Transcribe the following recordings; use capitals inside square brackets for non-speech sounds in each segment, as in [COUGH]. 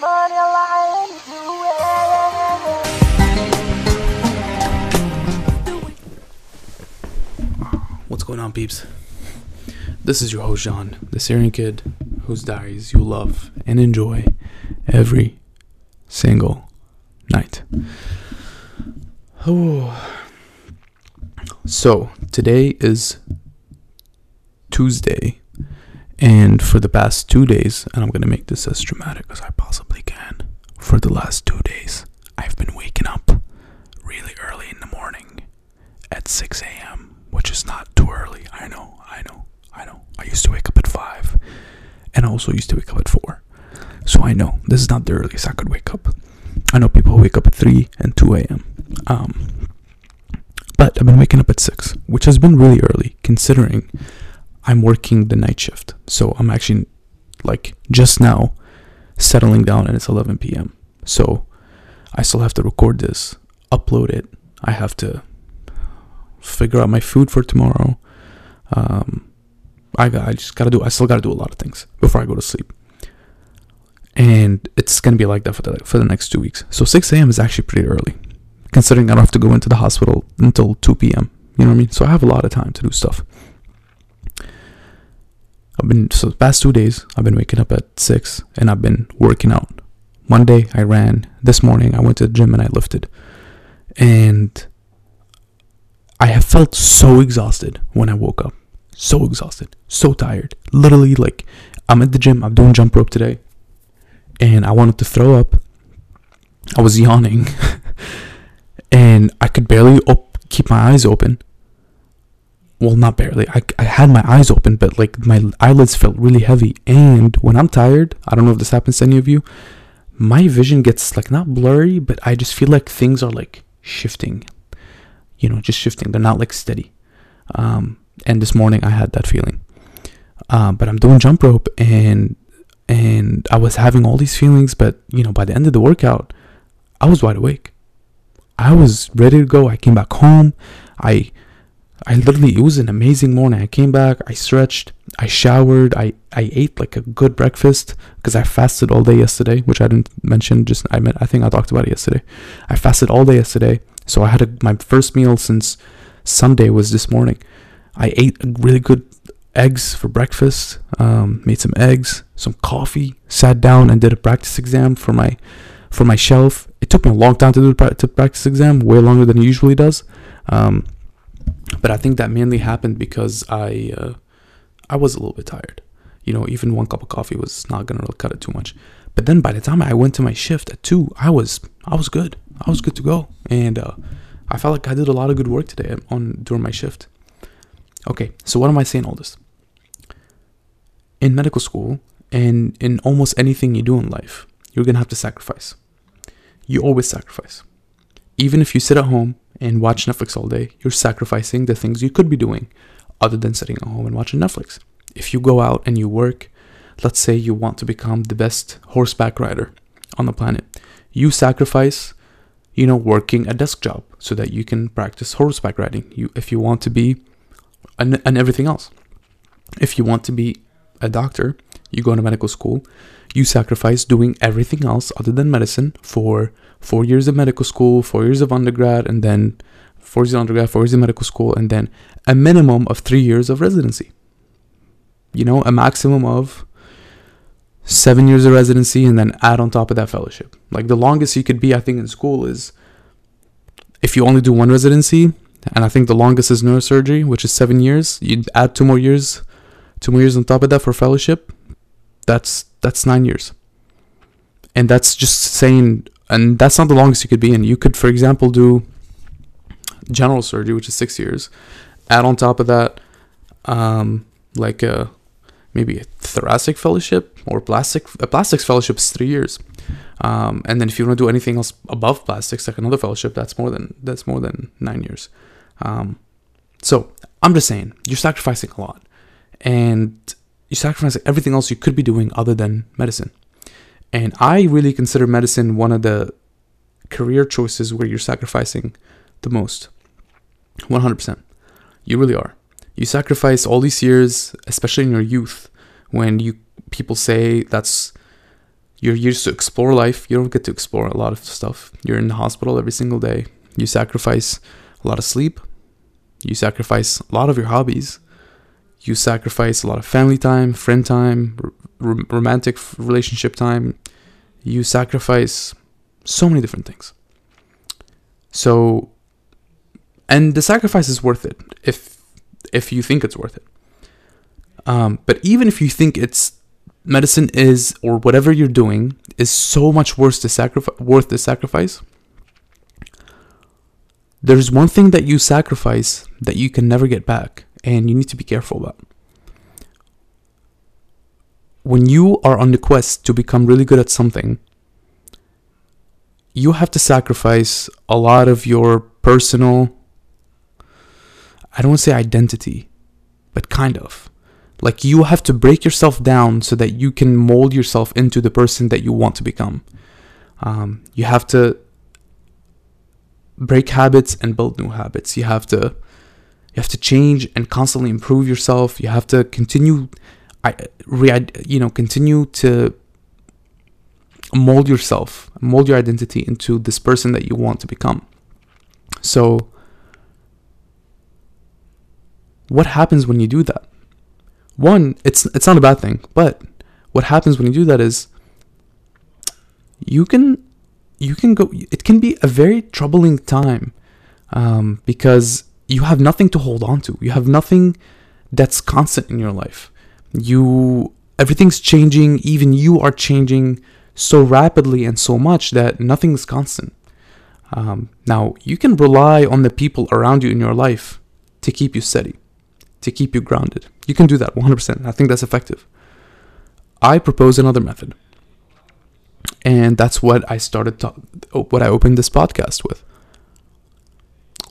money lying What's going on, peeps? This is your host, John, the Syrian kid whose diaries you love and enjoy every single night. Oh. So, today is Tuesday, and for the past two days, and I'm going to make this as dramatic as I possibly can, for the last two days, I've been waking up really early in the morning at 6 a.m., which is not too early. I know, I know, I know. I used to wake up at 5, and I also used to wake up at 4. So I know this is not the earliest I could wake up. I know people wake up at 3 and 2 a.m. Um, but I've been waking up at 6, which has been really early considering I'm working the night shift. So I'm actually like just now settling down and it's 11 p.m. So I still have to record this, upload it. I have to figure out my food for tomorrow. Um, I got, I just gotta do. I still gotta do a lot of things before I go to sleep, and it's gonna be like that for the for the next two weeks. So 6 a.m. is actually pretty early, considering I don't have to go into the hospital until 2 p.m. You know what I mean? So I have a lot of time to do stuff. I've been so the past two days I've been waking up at six and I've been working out. One day I ran. This morning I went to the gym and I lifted. And I have felt so exhausted when I woke up. So exhausted. So tired. Literally like I'm at the gym, I'm doing jump rope today. And I wanted to throw up. I was yawning. [LAUGHS] and I could barely op- keep my eyes open well not barely. I, I had my eyes open but like my eyelids felt really heavy. And when i'm tired i don't know if this happens to any of you my vision gets like not blurry but i just feel like things are like shifting. You know just shifting. They're not like steady. Um, and this morning i had that feeling. Um, but i'm doing jump rope and and i was having all these feelings but you know by the end of the workout i was wide awake. I was ready to go. I came back home. I I literally it was an amazing morning. I came back, I stretched, I showered, I I ate like a good breakfast because I fasted all day yesterday, which I didn't mention. Just I meant I think I talked about it yesterday. I fasted all day yesterday, so I had a, my first meal since Sunday was this morning. I ate really good eggs for breakfast. Um, made some eggs, some coffee, sat down and did a practice exam for my for my shelf. It took me a long time to do the practice exam, way longer than it usually does. Um, but I think that mainly happened because I uh, I was a little bit tired. You know, even one cup of coffee was not gonna really cut it too much. But then by the time I went to my shift at two, I was I was good. I was good to go, and uh, I felt like I did a lot of good work today on during my shift. Okay, so what am I saying all this? In medical school and in almost anything you do in life, you're gonna have to sacrifice. You always sacrifice. Even if you sit at home and watch Netflix all day, you're sacrificing the things you could be doing other than sitting at home and watching Netflix. If you go out and you work, let's say you want to become the best horseback rider on the planet, you sacrifice, you know, working a desk job so that you can practice horseback riding. You, if you want to be, and, and everything else. If you want to be a doctor, you go to medical school, you sacrifice doing everything else other than medicine for four years of medical school, four years of undergrad, and then four years of undergrad, four years of medical school, and then a minimum of three years of residency. You know, a maximum of seven years of residency, and then add on top of that fellowship. Like the longest you could be, I think, in school is if you only do one residency, and I think the longest is neurosurgery, which is seven years. You'd add two more years, two more years on top of that for fellowship. That's that's nine years, and that's just saying and that's not the longest you could be in. You could, for example, do general surgery, which is six years. Add on top of that, um, like a maybe a thoracic fellowship or plastic a plastics fellowship is three years. Um, and then if you want to do anything else above plastics, like another fellowship, that's more than that's more than nine years. Um, so I'm just saying you're sacrificing a lot, and you're sacrificing everything else you could be doing other than medicine. And I really consider medicine one of the career choices where you're sacrificing the most. 100%. You really are. You sacrifice all these years, especially in your youth, when you people say that's you're used to explore life. You don't get to explore a lot of stuff. You're in the hospital every single day. You sacrifice a lot of sleep. You sacrifice a lot of your hobbies. You sacrifice a lot of family time, friend time, r- romantic relationship time. You sacrifice so many different things. So, and the sacrifice is worth it if if you think it's worth it. Um, but even if you think it's medicine is or whatever you're doing is so much worse to sacrifice worth the sacrifice there's one thing that you sacrifice that you can never get back and you need to be careful about when you are on the quest to become really good at something you have to sacrifice a lot of your personal i don't want to say identity but kind of like you have to break yourself down so that you can mold yourself into the person that you want to become. Um, you have to break habits and build new habits. You have to you have to change and constantly improve yourself. You have to continue, I, re, you know, continue to mold yourself, mold your identity into this person that you want to become. So, what happens when you do that? one, it's it's not a bad thing, but what happens when you do that is you can you can go it can be a very troubling time um, because you have nothing to hold on to you have nothing that's constant in your life you everything's changing even you are changing so rapidly and so much that nothing is constant um, now you can rely on the people around you in your life to keep you steady to keep you grounded. You can do that 100%. I think that's effective. I propose another method. And that's what I started to, what I opened this podcast with.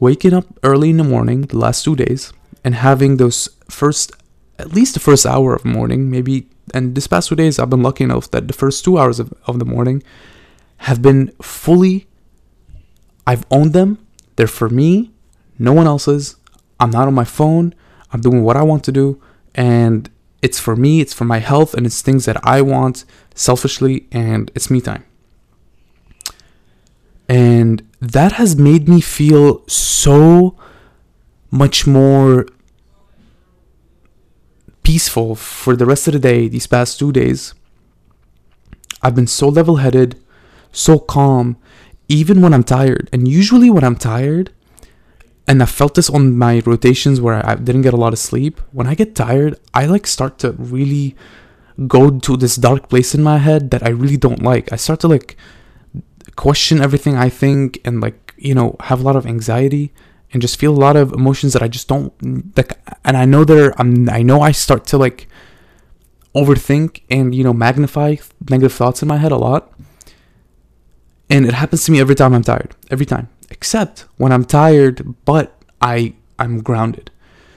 Waking up early in the morning the last 2 days and having those first at least the first hour of morning, maybe and this past 2 days I've been lucky enough that the first 2 hours of, of the morning have been fully I've owned them. They're for me, no one else's. I'm not on my phone. I'm doing what I want to do, and it's for me, it's for my health, and it's things that I want selfishly, and it's me time. And that has made me feel so much more peaceful for the rest of the day, these past two days. I've been so level headed, so calm, even when I'm tired. And usually, when I'm tired, and I felt this on my rotations where I didn't get a lot of sleep. When I get tired, I like start to really go to this dark place in my head that I really don't like. I start to like question everything I think and like, you know, have a lot of anxiety and just feel a lot of emotions that I just don't like and I know that I'm I know I start to like overthink and you know magnify negative thoughts in my head a lot. And it happens to me every time I'm tired. Every time except when I'm tired, but I I'm grounded.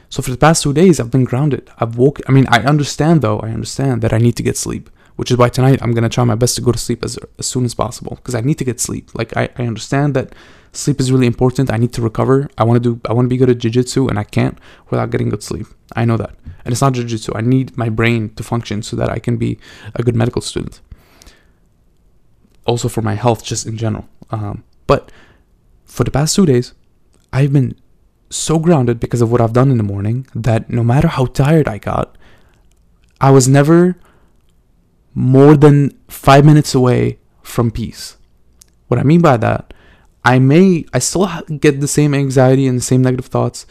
So for the past two days, I've been grounded. I've woke. I mean, I understand though. I understand that I need to get sleep, which is why tonight I'm gonna try my best to go to sleep as as soon as possible because I need to get sleep. Like I, I understand that sleep is really important. I need to recover. I want to do. I want to be good at jujitsu, and I can't without getting good sleep. I know that, and it's not jujitsu. I need my brain to function so that I can be a good medical student. Also for my health, just in general. Um, but for the past two days, I've been so grounded because of what I've done in the morning that no matter how tired I got, I was never more than five minutes away from peace. What I mean by that, I may, I still get the same anxiety and the same negative thoughts,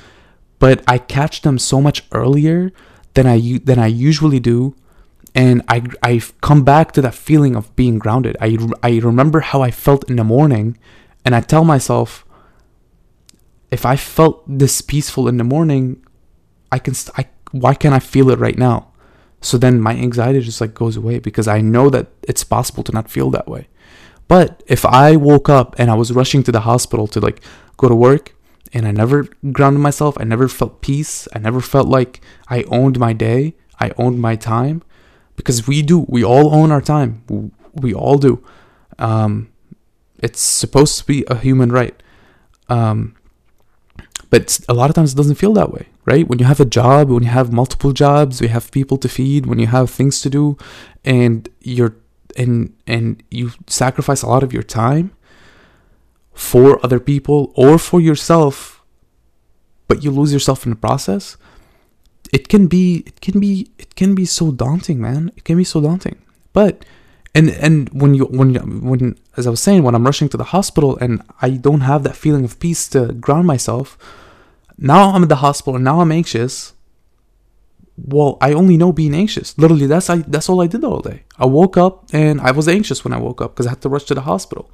but I catch them so much earlier than I than I usually do, and I I come back to that feeling of being grounded. I I remember how I felt in the morning, and I tell myself, if I felt this peaceful in the morning, I can, I, why can't I feel it right now? So then my anxiety just like goes away because I know that it's possible to not feel that way. But if I woke up and I was rushing to the hospital to like go to work and I never grounded myself, I never felt peace, I never felt like I owned my day, I owned my time because we do, we all own our time. We all do. Um, it's supposed to be a human right. Um, but a lot of times it doesn't feel that way, right? When you have a job, when you have multiple jobs, you have people to feed, when you have things to do, and you're and and you sacrifice a lot of your time for other people or for yourself but you lose yourself in the process it can be it can be it can be so daunting man it can be so daunting but and and when you when when as i was saying when i'm rushing to the hospital and i don't have that feeling of peace to ground myself now i'm at the hospital and now i'm anxious. Well i only know being anxious. Literally that's i that's all i did all day. I woke up and i was anxious when i woke up because i had to rush to the hospital.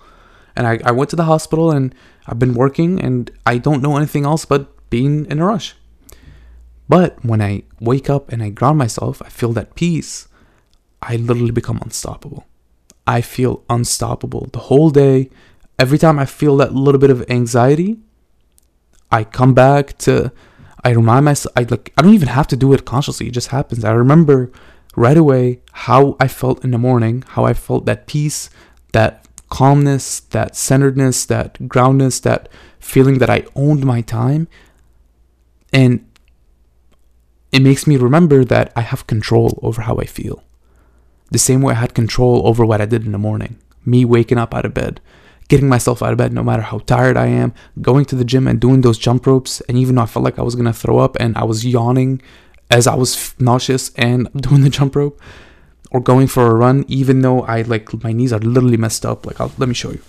And I, I went to the hospital and i've been working and i don't know anything else but being in a rush. But when I wake up and I ground myself, I feel that peace. I literally become unstoppable. I feel unstoppable the whole day. Every time I feel that little bit of anxiety, I come back to I remind myself I like I don't even have to do it consciously. It just happens. I remember right away how I felt in the morning, how I felt that peace, that calmness, that centeredness, that groundness, that feeling that I owned my time. And it makes me remember that I have control over how I feel. The same way I had control over what I did in the morning. Me waking up out of bed, getting myself out of bed no matter how tired I am, going to the gym and doing those jump ropes. And even though I felt like I was gonna throw up and I was yawning as I was nauseous and [LAUGHS] doing the jump rope, or going for a run, even though I like my knees are literally messed up. Like, I'll, let me show you.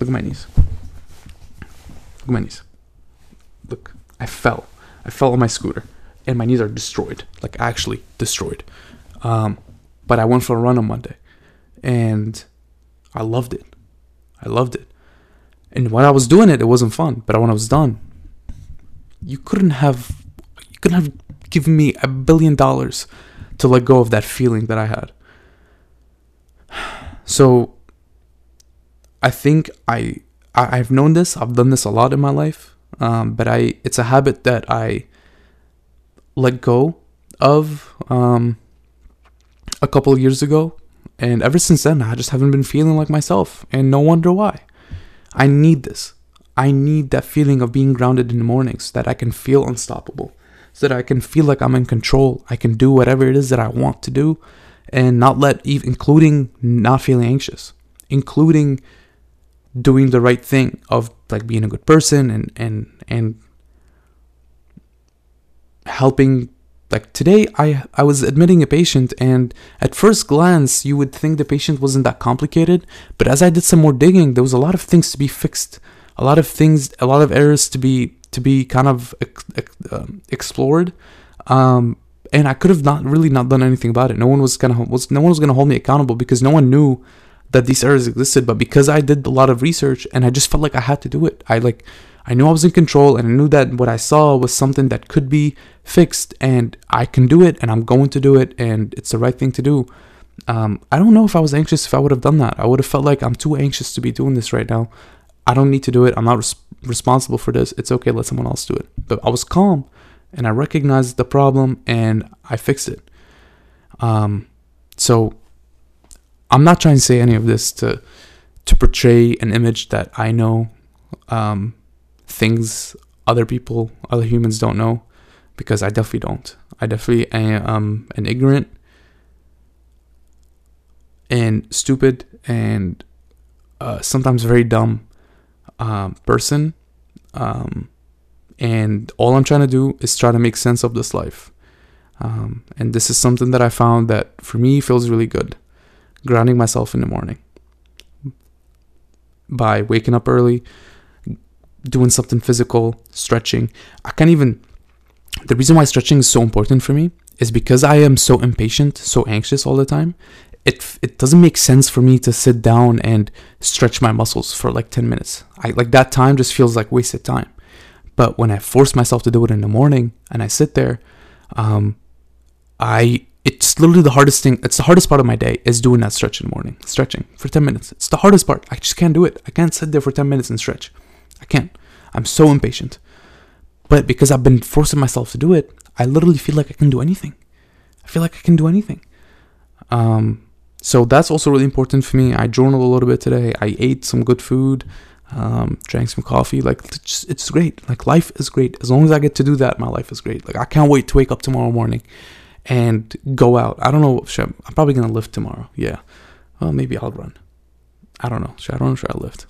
Look at my knees. Look at my knees. Look, I fell. I fell on my scooter and my knees are destroyed, like actually destroyed. Um, but I went for a run on Monday, and I loved it. I loved it. And when I was doing it, it wasn't fun. But when I was done, you couldn't have, you couldn't have given me a billion dollars to let go of that feeling that I had. [SIGHS] So, I think I, I I've known this. I've done this a lot in my life. Um, but I, it's a habit that I let go of um, a couple of years ago. And ever since then, I just haven't been feeling like myself. And no wonder why. I need this. I need that feeling of being grounded in the mornings, that I can feel unstoppable, so that I can feel like I'm in control. I can do whatever it is that I want to do and not let, including not feeling anxious, including doing the right thing of like being a good person and, and, and helping like today I I was admitting a patient and at first glance you would think the patient wasn't that complicated but as I did some more digging there was a lot of things to be fixed a lot of things a lot of errors to be to be kind of uh, explored um, and I could have not really not done anything about it. No one was gonna was no one was gonna hold me accountable because no one knew that these errors existed but because I did a lot of research and I just felt like I had to do it I like I knew I was in control and I knew that what I saw was something that could be fixed and I can do it and I'm going to do it and it's the right thing to do. Um, I don't know if I was anxious if I would have done that. I would have felt like I'm too anxious to be doing this right now. I don't need to do it. I'm not res- responsible for this. It's okay. Let someone else do it. But I was calm and I recognized the problem and I fixed it. Um, so I'm not trying to say any of this to to portray an image that I know um, things other people, other humans don't know, because I definitely don't. I definitely am an ignorant and stupid and uh, sometimes very dumb um, person. Um, and all I'm trying to do is try to make sense of this life. Um, and this is something that I found that for me feels really good. Grounding myself in the morning by waking up early, doing something physical, stretching. I can't even. The reason why stretching is so important for me is because I am so impatient, so anxious all the time. It it doesn't make sense for me to sit down and stretch my muscles for like 10 minutes. I like that time just feels like wasted time. But when I force myself to do it in the morning and I sit there, um, I it's literally the hardest thing. It's the hardest part of my day is doing that stretch in the morning, stretching for 10 minutes. It's the hardest part. I just can't do it. I can't sit there for 10 minutes and stretch. I can't. I'm so impatient. But because I've been forcing myself to do it, I literally feel like I can do anything. I feel like I can do anything. Um, so that's also really important for me. I journal a little bit today. I ate some good food, um, drank some coffee. Like it's, it's great. Like life is great. As long as I get to do that, my life is great. Like I can't wait to wake up tomorrow morning and go out. I don't know. I'm probably gonna lift tomorrow. Yeah, Well, maybe I'll run. I don't know. Should I run or should I lift?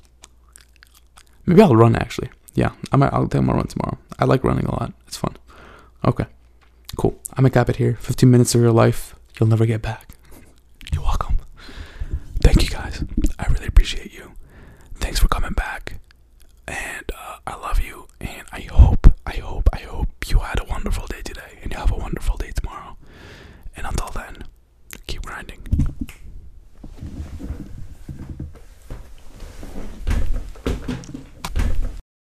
Maybe I'll run actually. Yeah, I might. I'll take my run tomorrow. I like running a lot. It's fun. Okay, cool. I'm gonna cap it here. 15 minutes of your life you'll never get back.